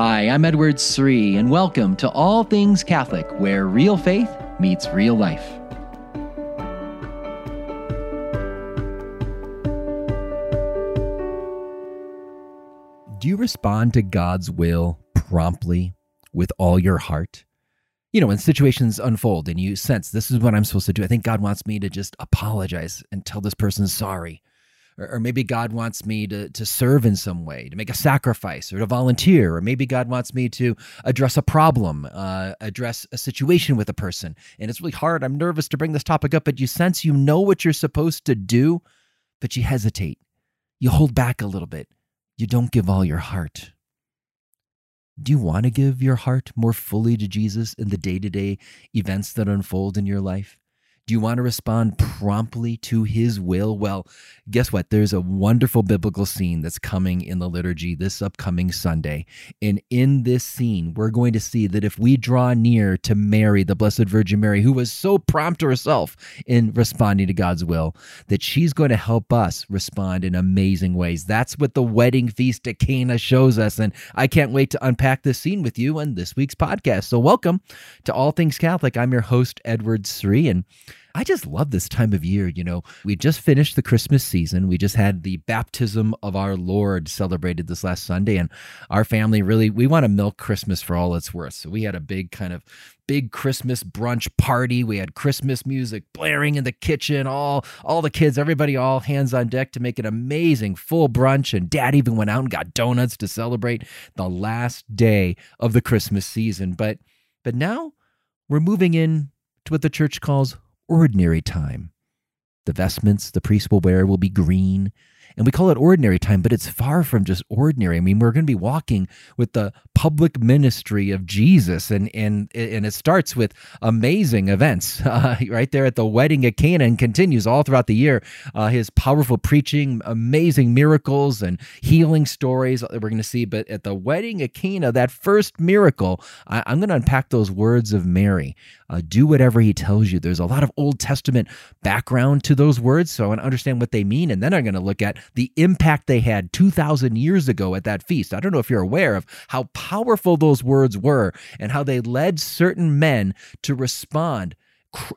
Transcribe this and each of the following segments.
Hi, I'm Edward Sri, and welcome to All Things Catholic, where real faith meets real life. Do you respond to God's will promptly with all your heart? You know, when situations unfold and you sense this is what I'm supposed to do, I think God wants me to just apologize and tell this person sorry or, or, maybe God wants me to, to serve in some way, to make a sacrifice, or to volunteer, or maybe God wants me to address a problem, uh, address a situation with a person. And it's really hard. I'm nervous to bring this topic up, but you sense you know what you're supposed to do, but you hesitate. You hold back a little bit. You don't give all your heart. Do you want to give your heart more fully to Jesus in the day to day events that unfold in your life? Do you want to respond promptly to his will? Well, guess what? There's a wonderful biblical scene that's coming in the liturgy this upcoming Sunday. And in this scene, we're going to see that if we draw near to Mary, the Blessed Virgin Mary, who was so prompt herself in responding to God's will, that she's going to help us respond in amazing ways. That's what the wedding feast at Cana shows us. And I can't wait to unpack this scene with you on this week's podcast. So, welcome to All Things Catholic. I'm your host, Edward Sri. And I just love this time of year. You know, we just finished the Christmas season. We just had the baptism of our Lord celebrated this last Sunday. And our family really, we want to milk Christmas for all it's worth. So we had a big kind of big Christmas brunch party. We had Christmas music blaring in the kitchen. All all the kids, everybody, all hands on deck to make an amazing full brunch. And Dad even went out and got donuts to celebrate the last day of the Christmas season. But but now we're moving in to what the church calls ordinary time. The vestments the priest will wear will be green and we call it ordinary time, but it's far from just ordinary. I mean, we're going to be walking with the public ministry of Jesus, and and and it starts with amazing events uh, right there at the wedding at Cana, and continues all throughout the year. Uh, his powerful preaching, amazing miracles, and healing stories that we're going to see. But at the wedding at Cana, that first miracle, I, am going to unpack those words of Mary. Uh, do whatever he tells you. There's a lot of Old Testament background to those words, so I want to understand what they mean, and then I'm going to look at the impact they had 2,000 years ago at that feast. I don't know if you're aware of how powerful those words were and how they led certain men to respond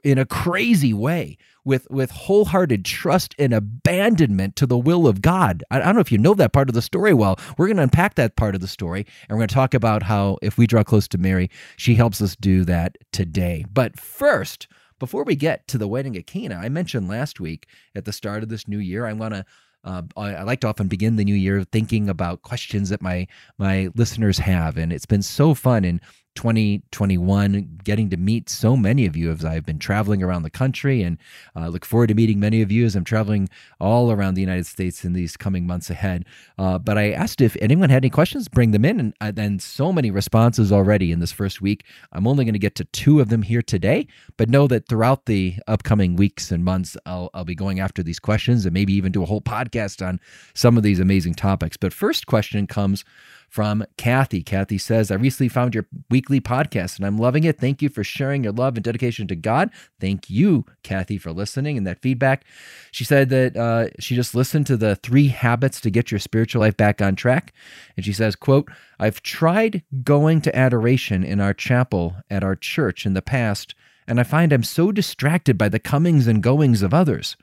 in a crazy way with with wholehearted trust and abandonment to the will of God. I, I, don't know if you know that part of the story well. We're going to unpack that part of the story and we're going to talk about how if we draw close to Mary, she helps us do that today. But first, before we get to the wedding at Cana, I mentioned last week at the start of this new year, I want to uh, I, I, like to often begin the new year thinking about questions that my my listeners have, and it's been so fun. And 2021, getting to meet so many of you as I've been traveling around the country. And uh, look forward to meeting many of you as I'm traveling all around the United States in these coming months ahead. Uh, but I asked if anyone had any questions, bring them in. And, uh, then so many responses already in this first week. I'm only going to get to two of them here today, but know that throughout the upcoming weeks and months, I'll, I'll be going after these questions and maybe even do a whole podcast on some of these amazing topics. But first question comes from Kathy. Kathy says, I recently found your weekly podcast and I'm loving it. Thank you for sharing your love and dedication to God. Thank you, Kathy, for listening and that feedback. She said that uh, she just listened to the three habits to get your spiritual life back on track. And she says, quote, I've tried going to adoration in our chapel at our church in the past, and I find I'm so distracted by the comings and goings of others.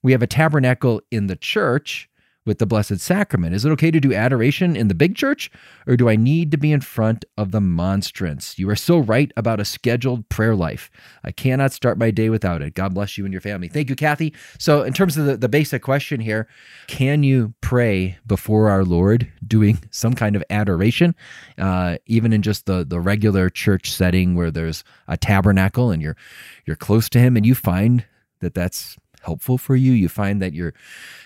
We have a tabernacle in the church with the Blessed Sacrament? Is it okay to do adoration in the big church, or do I need to be in front of the monstrance? You are so right about a scheduled prayer life. I cannot start my day without it. God bless you and your family. Thank you, Kathy. So, in terms of the, the basic question here, can you pray before our Lord doing some kind of adoration, uh, even in just the, the regular church setting where there's a tabernacle and you're you're close to Him and you find that that's helpful for you you find that you're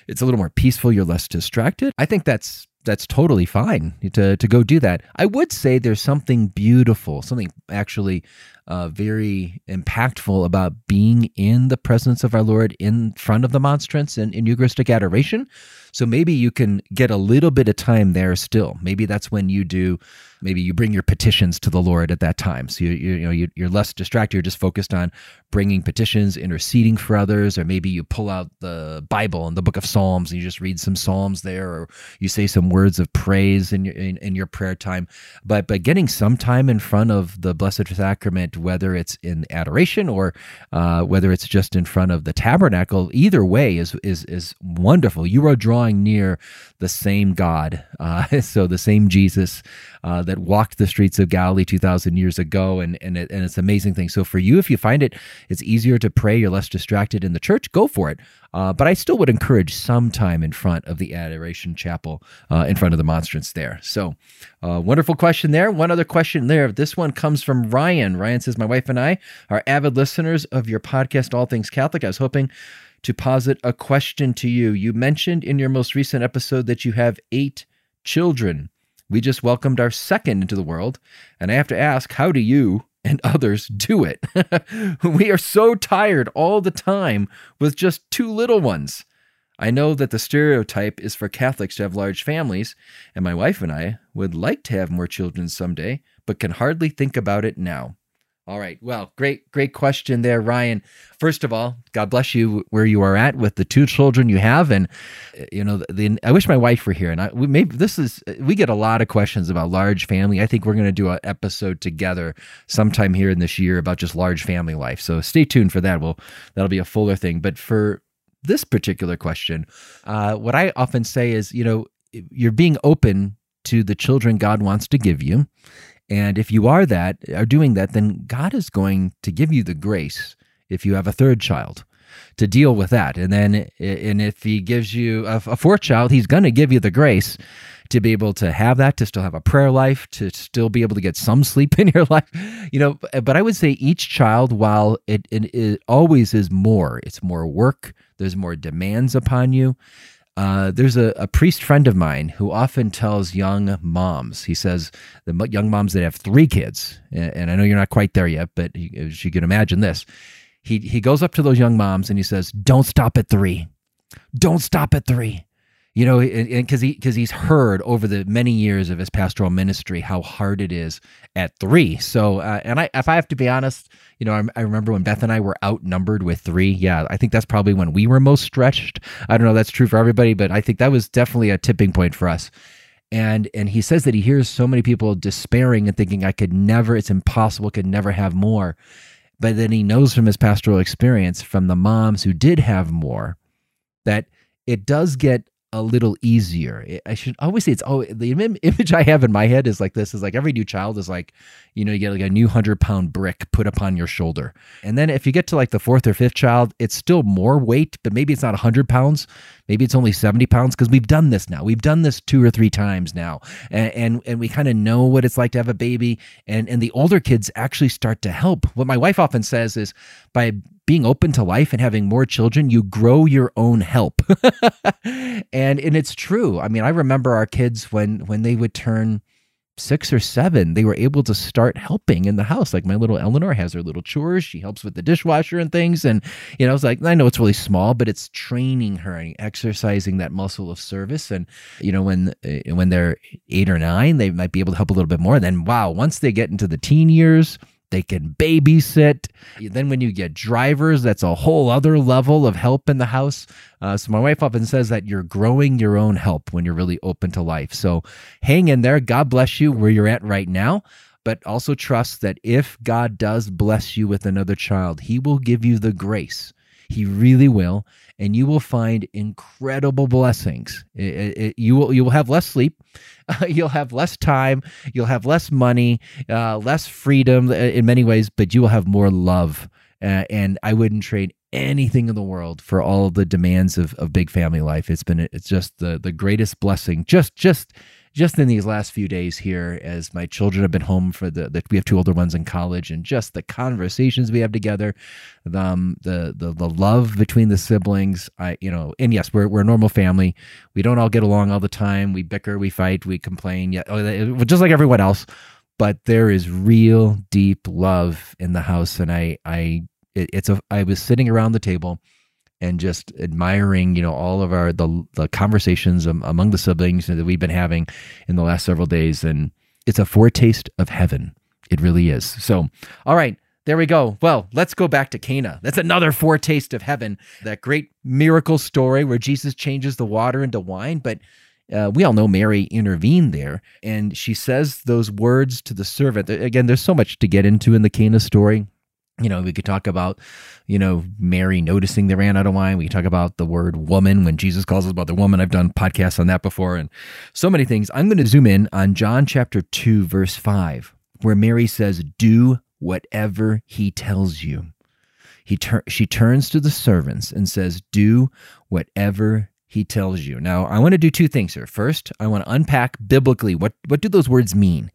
it's a little more peaceful you're less distracted i think that's that's totally fine to to go do that. I would say there's something beautiful something actually uh, very impactful about being in the presence of our lord in front of the monstrance and in eucharistic adoration So maybe you can get a little bit of time there still. Maybe that's when you do maybe you bring your petitions to the Lord at that time. So you you, you know you, you're less distracted. You're just focused on bringing petitions, interceding for others, or maybe you pull out the Bible and the Book of Psalms and you just read some Psalms there, or you say some words of praise in your in, in your prayer time. But but getting some time in front of the Blessed Sacrament, whether it's in adoration or uh, whether it's just in front of the tabernacle, either way is is is wonderful. You are drawing near the same God, uh, so the same Jesus uh, that walked the streets of Galilee 2,000 years ago. And, and, it, and it's an amazing thing. So for you, if you find it, it's easier to pray, you're less distracted in the church, go for it. Uh, but I still would encourage some time in front of the Adoration Chapel, uh, in front of the monstrance there. So, uh, wonderful question there. One other question there. This one comes from Ryan. Ryan says, My wife and I are avid listeners of your podcast, All Things Catholic. I was hoping to posit a question to you. You mentioned in your most recent episode that you have eight children. We just welcomed our second into the world, and I have to ask, how do you and others do it? we are so tired all the time with just two little ones. I know that the stereotype is for Catholics to have large families, and my wife and I would like to have more children someday, but can hardly think about it now. All right. Well, great, great question there, Ryan. First of all, God bless you where you are at with the two children you have, and uh, you know, the, I wish my wife were here. And I, we maybe this is we get a lot of questions about large family. I think we're going to do an episode together sometime here in this year about just large family life. So stay tuned for that. Well, that'll be a fuller thing. But for this particular question, uh, what I often say is, you know, you're being open to the children God wants to give you and if you are that, are doing that, then God is going to give you the grace if you have a third child to deal with that. And then, and if He gives you a, fourth child, He's going to give you the grace to be able to have that, to still have a prayer life, to still be able to get some sleep in your life. You know, but I would say each child, while it, it, it always is more, it's more work, there's more demands upon you. Uh, there's a, a, priest friend of mine who often tells young moms, he says, the young moms that have three kids, and, and I know you're not quite there yet, but he, as you can imagine this, he, he goes up to those young moms and he says, Don't stop at three. Don't stop at three you know because he because he's heard over the many years of his pastoral ministry how hard it is at three. So uh, and i if i have to be honest you know I, I, remember when beth and i were outnumbered with three. Yeah i think that's probably when we were most stretched. I don't know that's true for everybody but i think that was definitely a tipping point for us. And and he says that he hears so many people despairing and thinking i could never it's impossible could never have more. But then he knows from his pastoral experience from the moms who did have more that it does get a little easier. I should always say it's always the image I have in my head is like this is like every new child is like, you know, you get like a new hundred pound brick put upon your shoulder. And then if you get to like the fourth or fifth child, it's still more weight, but maybe it's not a hundred pounds. Maybe it's only 70 pounds because we've done this now. We've done this two or three times now. And, and, and we kind of know what it's like to have a baby. And, and the older kids actually start to help. What my wife often says is by being open to life and having more children, you grow your own help. and and it's true. I mean, I remember our kids when when they would turn six or seven, they were able to start helping in the house. Like my little Eleanor has her little chores. She helps with the dishwasher and things. And, you know, it's like, I know it's really small, but it's training her and exercising that muscle of service. And, you know, when, uh, when they're eight or nine, they might be able to help a little bit more. Then, wow, once they get into the teen years, they can babysit. Then, when you get drivers, that's a whole other level of help in the house. Uh, so, my wife often says that you're growing your own help when you're really open to life. So, hang in there. God bless you where you're at right now. But also trust that if God does bless you with another child, He will give you the grace. He really will and you will find incredible blessings. It, it, you will you will have less sleep, you'll have less time, you'll have less money, uh, less freedom uh, in many ways, but you will have more love. Uh, and I wouldn't trade anything in the world for all the demands of, of big family life. It's been it's just the the greatest blessing. Just just just in these last few days here, as my children have been home for the, the we have two older ones in college, and just the conversations we have together, um, the the the love between the siblings. I you know, and yes, we're we're a normal family. We don't all get along all the time. We bicker, we fight, we complain. Yeah, oh, just like everyone else. But there is real deep love in the house, and I I it, it's a I was sitting around the table and just admiring, you know, all of our the the conversations among the siblings that we've been having in the last several days, and it's a foretaste of heaven. It really is. So, all right. There we go. Well, let's go back to Cana. That's another foretaste of heaven. That great miracle story where Jesus changes the water into wine. But uh, we all know Mary intervened there, and she says those words to the servant. Again, there's so much to get into in the Cana story you know, we could talk about, you know, Mary noticing they ran out of wine. We could talk about the word woman when Jesus calls us about the woman. I've done podcasts on that before and so many things. I'm going to zoom in on John chapter 2, verse 5, where Mary says, Do whatever he tells you. He tur- she turns to the servants and says, Do whatever he tells you. Now, I want to do two things here. First, I want to unpack biblically what, what do those words mean?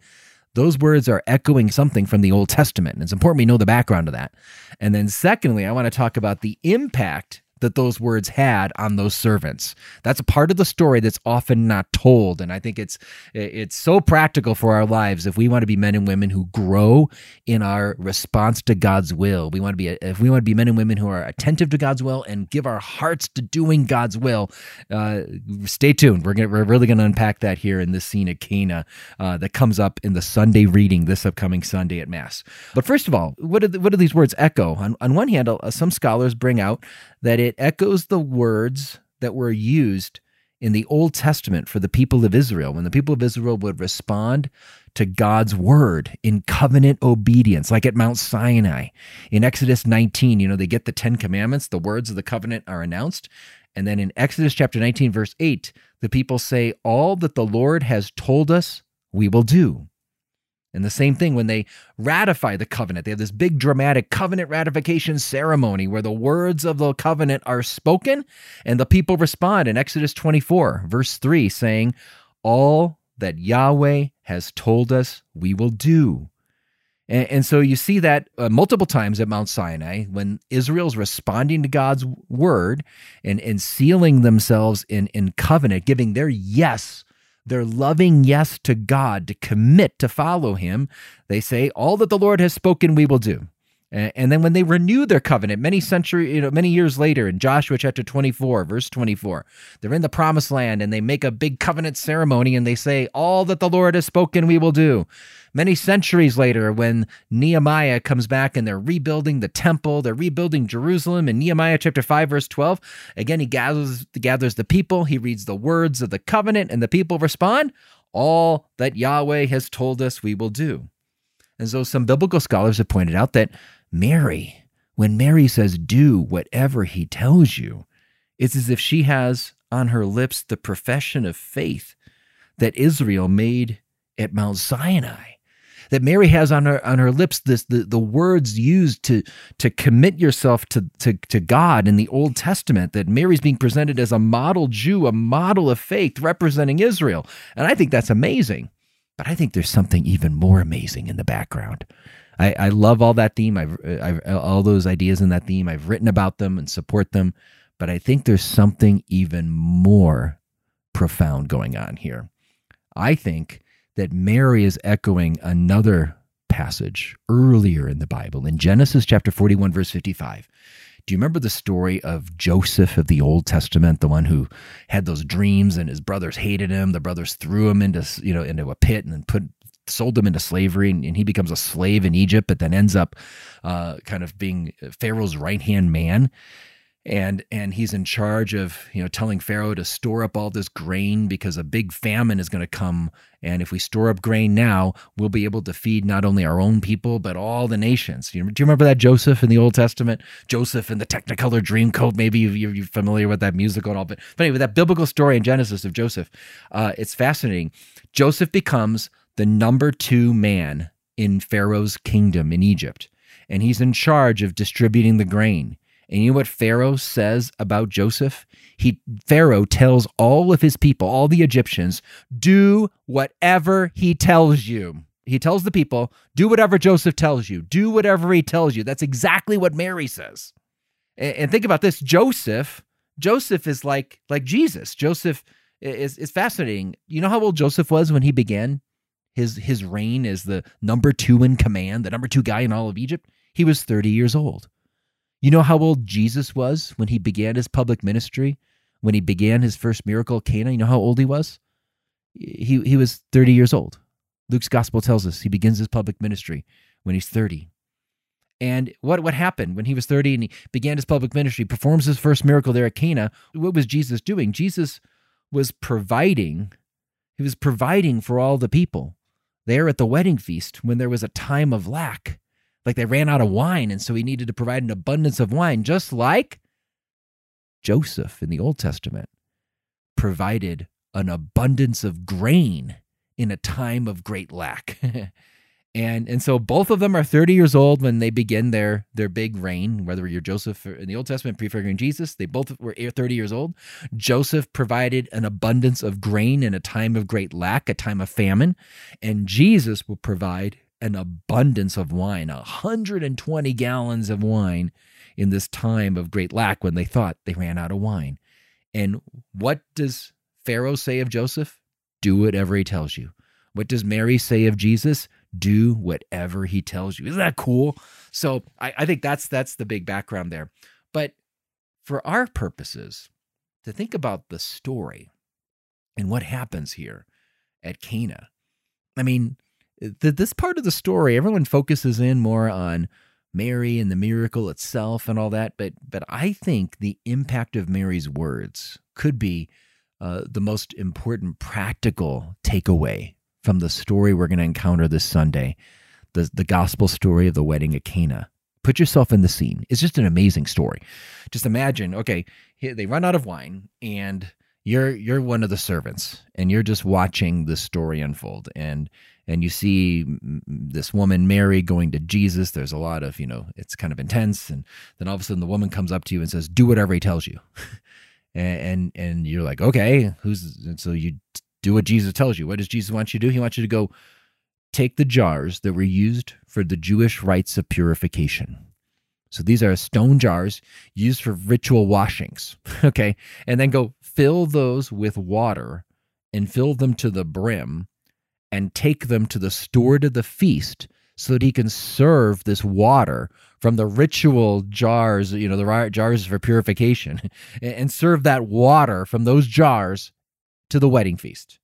Those words are echoing something from the Old Testament. And it's important we know the background of that. And then, secondly, I want to talk about the impact that those words had on those servants. That's a part of the story that's often not told and I think it's it's so practical for our lives if we want to be men and women who grow in our response to God's will. We want to be if we want to be men and women who are attentive to God's will and give our hearts to doing God's will. Uh, stay tuned. We're gonna, we're really going to unpack that here in this scene at Cana uh, that comes up in the Sunday reading this upcoming Sunday at Mass. But first of all, what do, what do these words echo? On, on one hand, uh, some scholars bring out that it echoes the words that were used in the Old Testament for the people of Israel when the people of Israel would respond to God's word in covenant obedience, like at Mount Sinai. In Exodus 19, you know, they get the 10 commandments, the words of the covenant are announced. And then in Exodus chapter 19, verse 8, the people say, All that the Lord has told us, we will do. And the same thing when they ratify the covenant. They have this big dramatic covenant ratification ceremony where the words of the covenant are spoken and the people respond in Exodus 24, verse 3, saying, All that Yahweh has told us, we will do. And, and so you see that uh, multiple times at Mount Sinai when Israel's responding to God's word and, and sealing themselves in, in covenant, giving their yes their loving yes to God, to commit to follow Him, they say, All that the Lord has spoken, we will do. And then when they renew their covenant many century, you know, many years later in Joshua chapter 24, verse 24, they're in the promised land and they make a big covenant ceremony and they say, All that the Lord has spoken, we will do. Many centuries later, when Nehemiah comes back and they're rebuilding the temple, they're rebuilding Jerusalem in Nehemiah chapter 5, verse 12, again, he gathers, gathers the people, he reads the words of the covenant, and the people respond, All that Yahweh has told us, we will do. And so some biblical scholars have pointed out that Mary, when Mary says, do whatever he tells you, it's as if she has on her lips the profession of faith that Israel made at Mount Sinai. That Mary has on her on her lips this the, the words used to to commit yourself to, to, to God in the Old Testament, that Mary's being presented as a model Jew, a model of faith representing Israel. And I think that's amazing. But I think there's something even more amazing in the background. I, I love all that theme. I've, I've all those ideas in that theme. I've written about them and support them, but I think there's something even more profound going on here. I think that Mary is echoing another passage earlier in the Bible in Genesis chapter 41 verse 55. Do you remember the story of Joseph of the Old Testament, the one who had those dreams and his brothers hated him? The brothers threw him into, you know, into a pit and then put sold him into slavery and, and he becomes a slave in Egypt, but then ends up uh, kind of being Pharaoh's right hand man and and he's in charge of you know telling pharaoh to store up all this grain because a big famine is going to come. And if we store up grain now we'll be able to feed not only our own people but all the nations. You, do you remember that joseph in the old testament? Joseph in the technicolor dreamcoat maybe you're, you're familiar with that musical and all but, but anyway that biblical story in genesis of joseph uh, it's fascinating. Joseph becomes the number two man in pharaoh's kingdom in egypt and he's in charge of distributing the grain and you know what Pharaoh says about Joseph? He Pharaoh tells all of his people, all the Egyptians, do whatever he tells you. He tells the people, do whatever Joseph tells you. Do whatever he tells you. That's exactly what Mary says. And, think about this, Joseph, Joseph is like like Jesus. Joseph is is fascinating. You know how old Joseph was when he began his his reign as the number 2 in command, the number 2 guy in all of Egypt? He was 30 years old. You know how old Jesus was when he began his public ministry? When he began his first miracle, Cana, you know how old he was? He, he was 30 years old. Luke's gospel tells us he begins his public ministry when he's 30. And what, what happened when he was 30 and he began his public ministry, performs his first miracle there at Cana? What was Jesus doing? Jesus was providing, he was providing for all the people there at the wedding feast when there was a time of lack. Like they ran out of wine, and so he needed to provide an abundance of wine, just like Joseph in the Old Testament provided an abundance of grain in a time of great lack. and and so both of them are 30 years old when they begin their their big reign. Whether you're joseph in the old testament prefiguring jesus they both were 30 years old. Joseph provided an abundance of grain in a time of great lack a time of famine. And jesus will provide an abundance of wine 120 gallons of wine in this time of great lack when they thought they ran out of wine and what does pharaoh say of joseph do whatever he tells you what does mary say of jesus do whatever he tells you. Isn't that cool? So I, I think that's that's the big background there. But for our purposes, to think about the story and what happens here at Cana. I mean, the, this part of the story, everyone focuses in more on Mary and the miracle itself and all that, but but I think the impact of Mary's words could be uh, the most important practical takeaway from the story we're going to encounter this Sunday, the, the gospel story of the wedding at Cana. Put yourself in the scene. It's just an amazing story. Just imagine, okay, they run out of wine and you're you're one of the servants and you're just watching the story unfold and and you see this woman Mary going to Jesus. There's a lot of, you know, it's kind of intense and then all of a sudden the woman comes up to you and says, "Do whatever he tells you." and, and and you're like, "Okay, who's and so you do what Jesus tells you. What does Jesus want you to do? He wants you to go take the jars that were used for the Jewish rites of purification. So these are stone jars used for ritual washings. Okay. And then go fill those with water and fill them to the brim and take them to the steward of the feast so that he can serve this water from the ritual jars, you know, the jars for purification, and serve that water from those jars to the wedding feast,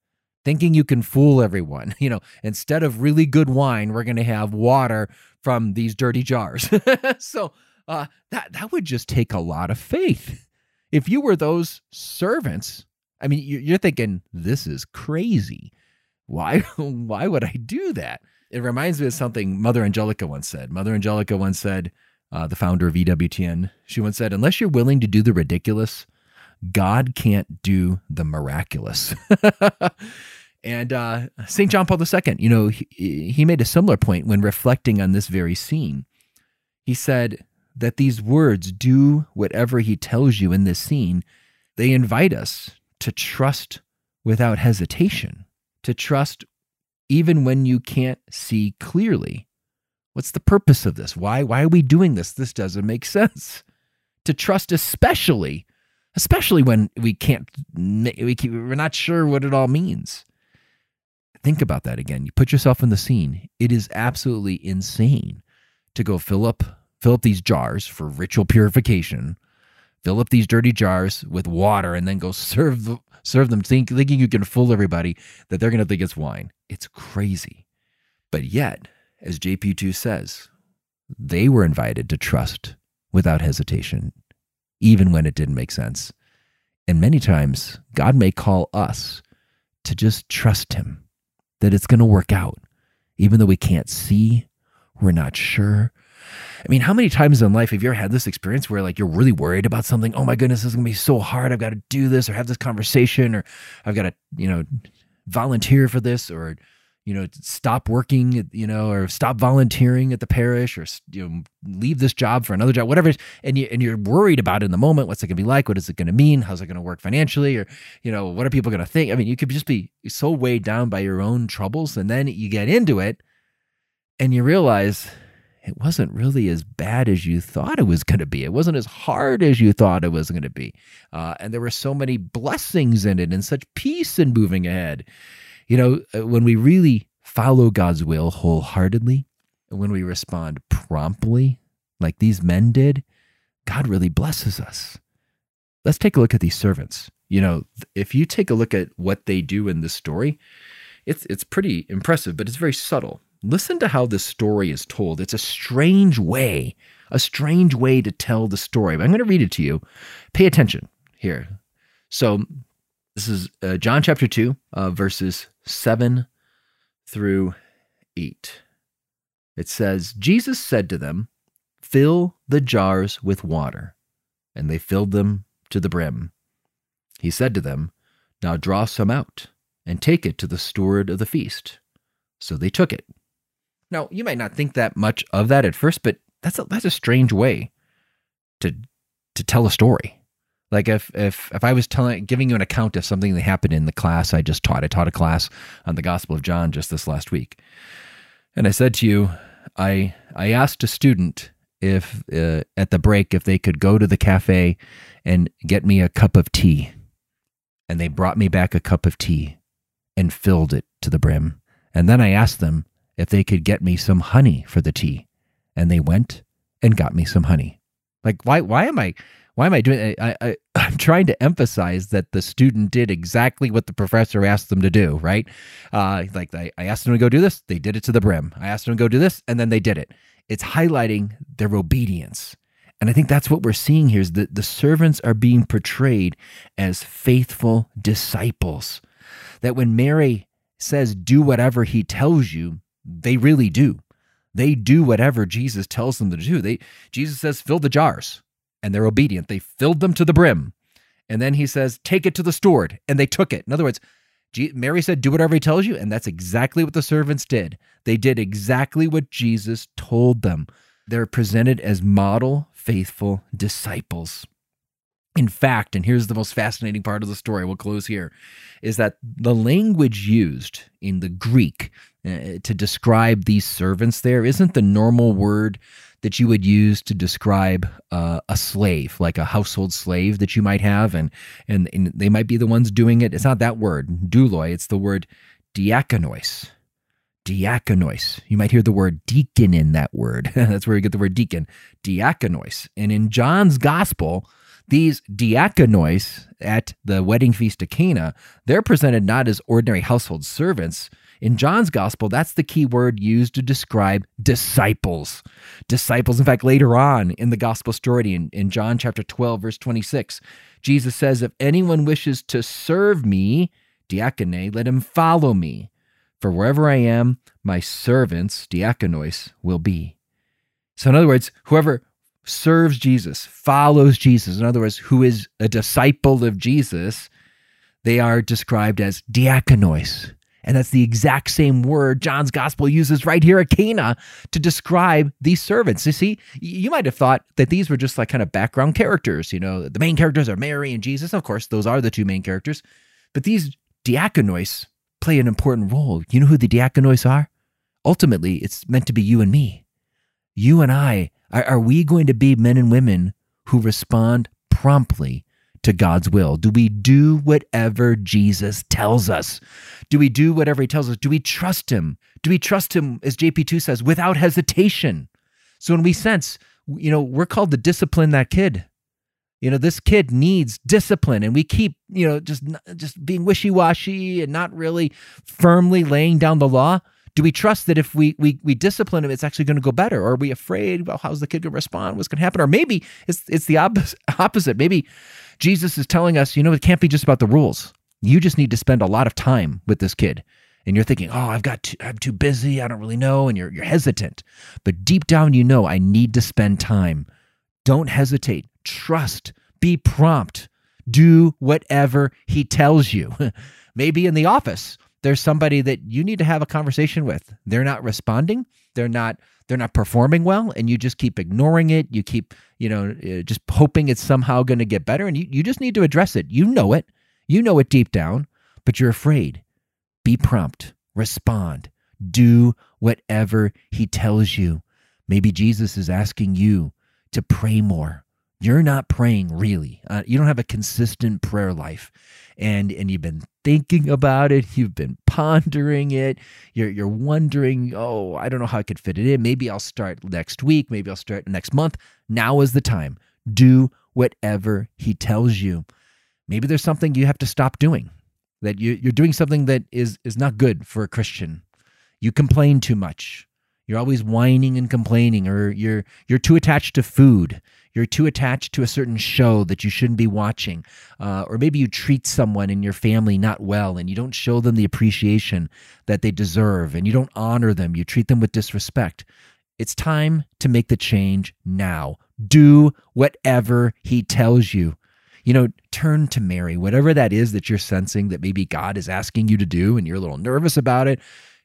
thinking you can fool everyone. You know, instead of really good wine, we're going to have water from these dirty jars. so uh, that that would just take a lot of faith. If you were those servants, I mean, you're thinking this is crazy. Why? Why would I do that? It reminds me of something Mother Angelica once said. Mother Angelica once said, uh, the founder of EWTN, she once said, unless you're willing to do the ridiculous, God can't do the miraculous. and uh, St. John Paul II, you know, he, he made a similar point when reflecting on this very scene. He said that these words, do whatever he tells you in this scene, they invite us to trust without hesitation, to trust even when you can't see clearly. What's the purpose of this? Why, why are we doing this? This doesn't make sense. To trust, especially especially when we can't we keep, we're not sure what it all means think about that again you put yourself in the scene it is absolutely insane to go fill up fill up these jars for ritual purification fill up these dirty jars with water and then go serve serve them think, thinking you can fool everybody that they're going to think it's wine it's crazy but yet as jp2 says they were invited to trust without hesitation even when it didn't make sense. And many times, God may call us to just trust Him that it's going to work out, even though we can't see, we're not sure. I mean, how many times in life have you ever had this experience where like you're really worried about something? Oh my goodness, this is gonna be so hard. I've got to do this or have this conversation or I've got to, you know, volunteer for this or you know, stop working, you know, or stop volunteering at the parish, or you know, leave this job for another job, whatever. And you and you're worried about in the moment. What's it to be like? What is it to mean? How's it to work financially? Or you know, what are people to think? I mean, you could just be so weighed down by your own troubles, and then you get into it, and you realize it wasn't really as bad as you thought it was going to be. It wasn't as hard as you thought it was going to be, uh, and there were so many blessings in it, and such peace in moving ahead. You know, uh, when we really follow God's will wholeheartedly, and when we respond promptly, like these men did, God really blesses us. Let's take a look at these servants. You know, if you take a look at what they do in this story, it's it's pretty impressive, but it's very subtle. Listen to how this story is told. It's a strange way, a strange way to tell the story. But I'm going to read it to you. Pay attention here. So, this is uh, John chapter 2, uh, verses 7 through 8. It says, Jesus said to them, Fill the jars with water. And they filled them to the brim. He said to them, Now draw some out and take it to the steward of the feast. So they took it. Now, you might not think that much of that at first, but that's a, that's a strange way to to tell a story. Like if if if I was telling giving you an account of something that happened in the class I just taught. I taught a class on the Gospel of John just this last week. And I said to you, I I asked a student if uh, at the break if they could go to the cafe and get me a cup of tea. And they brought me back a cup of tea and filled it to the brim. And then I asked them if they could get me some honey for the tea. And they went and got me some honey. Like why why am I why am I doing I, I I'm trying to emphasize that the student did exactly what the professor asked them to do, right? Uh like I, I asked them to go do this, they did it to the brim. I asked them to go do this, and then they did it. It's highlighting their obedience. And I think that's what we're seeing here is that the servants are being portrayed as faithful disciples. That when Mary says, do whatever he tells you, they really do. They do whatever Jesus tells them to do. They Jesus says, fill the jars, and they're obedient. They filled them to the brim. And then he says, take it to the steward, and they took it. In other words, Mary said, do whatever he tells you, and that's exactly what the servants did. They did exactly what Jesus told them. They're presented as model, faithful disciples. In fact, and here's the most fascinating part of the story, we'll close here, is that the language used in the Greek uh, to describe these servants there isn't the normal word that you would use to describe uh, a slave, like a household slave that you might have, and, and, and they might be the ones doing it. It's not that word, douloi, it's the word diakonos. Diakonos. You might hear the word deacon in that word. That's where you get the word deacon. Diakonos. And in John's gospel, these diakonos at the wedding feast of Cana, they're presented not as ordinary household servants. In John's gospel, that's the key word used to describe disciples. Disciples, in fact, later on in the gospel story, in, in John chapter 12, verse 26, Jesus says, If anyone wishes to serve me, diakone, let him follow me. For wherever I am, my servants, diakonos, will be. So, in other words, whoever serves Jesus, follows Jesus, in other words, who is a disciple of Jesus, they are described as diakonos. And that's the exact same word John's gospel uses right here at Cana to describe these servants. You see, you might have thought that these were just like kind of background characters. You know, the main characters are Mary and Jesus. Of course, those are the two main characters. But these diakonos play an important role. You know who the diakonos are? Ultimately, it's meant to be you and me. You and I are, are we going to be men and women who respond promptly to God's will? Do we do whatever Jesus tells us? Do we do whatever he tells us? Do we trust him? Do we trust him, as JP2 says, without hesitation? So when we sense, you know, we're called to discipline that kid. You know, this kid needs discipline, and we keep, you know, just just being wishy washy and not really firmly laying down the law do we trust that if we we we discipline him, it's actually going to go better? Or are we afraid? Well, how's the kid going to respond? What's going to happen? Or maybe it's it's the opposite. Maybe Jesus is telling us, you know, it can't be just about the rules. You just need to spend a lot of time with this kid. And you're thinking, oh, I've got, too, I'm too busy. I don't really know. And you're, you're hesitant. But deep down, you know, I need to spend time. Don't hesitate. Trust. Be prompt. Do whatever he tells you. Maybe in the office, there's somebody that you need to have a conversation with. They're not responding. They're not they're not performing well and you just keep ignoring it. You keep, you know, uh, just hoping it's somehow going to get better and you you just need to address it. You know it. You know it deep down, but you're afraid. Be prompt. Respond. Do whatever he tells you. Maybe Jesus is asking you to pray more. You're not praying really. Uh, you don't have a consistent prayer life and and you've been thinking about it, you've been pondering it, you're you're wondering, oh, I don't know how I could fit it in. Maybe I'll start next week, maybe I'll start next month. Now is the time. Do whatever he tells you. Maybe there's something you have to stop doing, that you, you're doing something that is, is not good for a Christian. You complain too much. You're always whining and complaining, or you're you're too attached to food. You're too attached to a certain show that you shouldn't be watching, uh, or maybe you treat someone in your family not well, and you don't show them the appreciation that they deserve, and you don't honor them. You treat them with disrespect. It's time to make the change now. Do whatever he tells you. You know, turn to Mary, whatever that is that you're sensing that maybe God is asking you to do, and you're a little nervous about it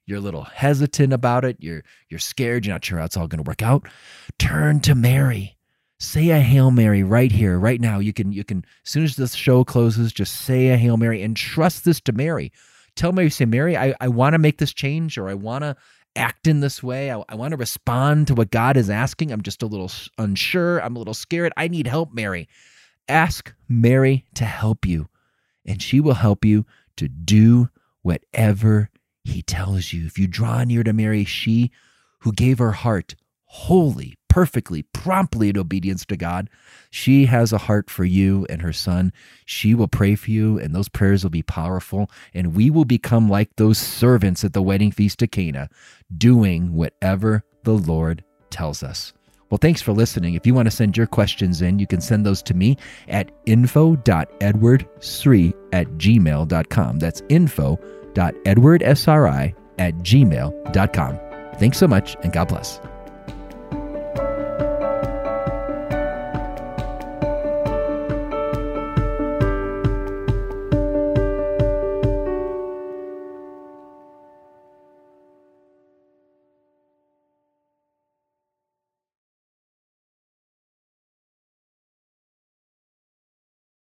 you're a little hesitant about it, you're you're scared, you're not sure how it's all going to work out, turn to Mary. Say a Hail Mary right here, right now. You can you can as soon as this show closes, just say a Hail Mary and trust this to Mary. Tell Mary, say, Mary, I, I want to make this change or I want to act in this way. I, I want to respond to what God is asking. I'm just a little unsure. I'm a little scared. I need help, Mary. Ask Mary to help you, and she will help you to do whatever he tells you if you draw near to Mary, she who gave her heart wholly, perfectly, promptly in obedience to God, she has a heart for you and her son. She will pray for you, and those prayers will be powerful. And we will become like those servants at the wedding feast of Cana, doing whatever the Lord tells us. Well, thanks for listening. If you want to send your questions in, you can send those to me at info.edwardsri at gmail.com. That's info edwardsri at gmail.com. Thanks so much, and God bless.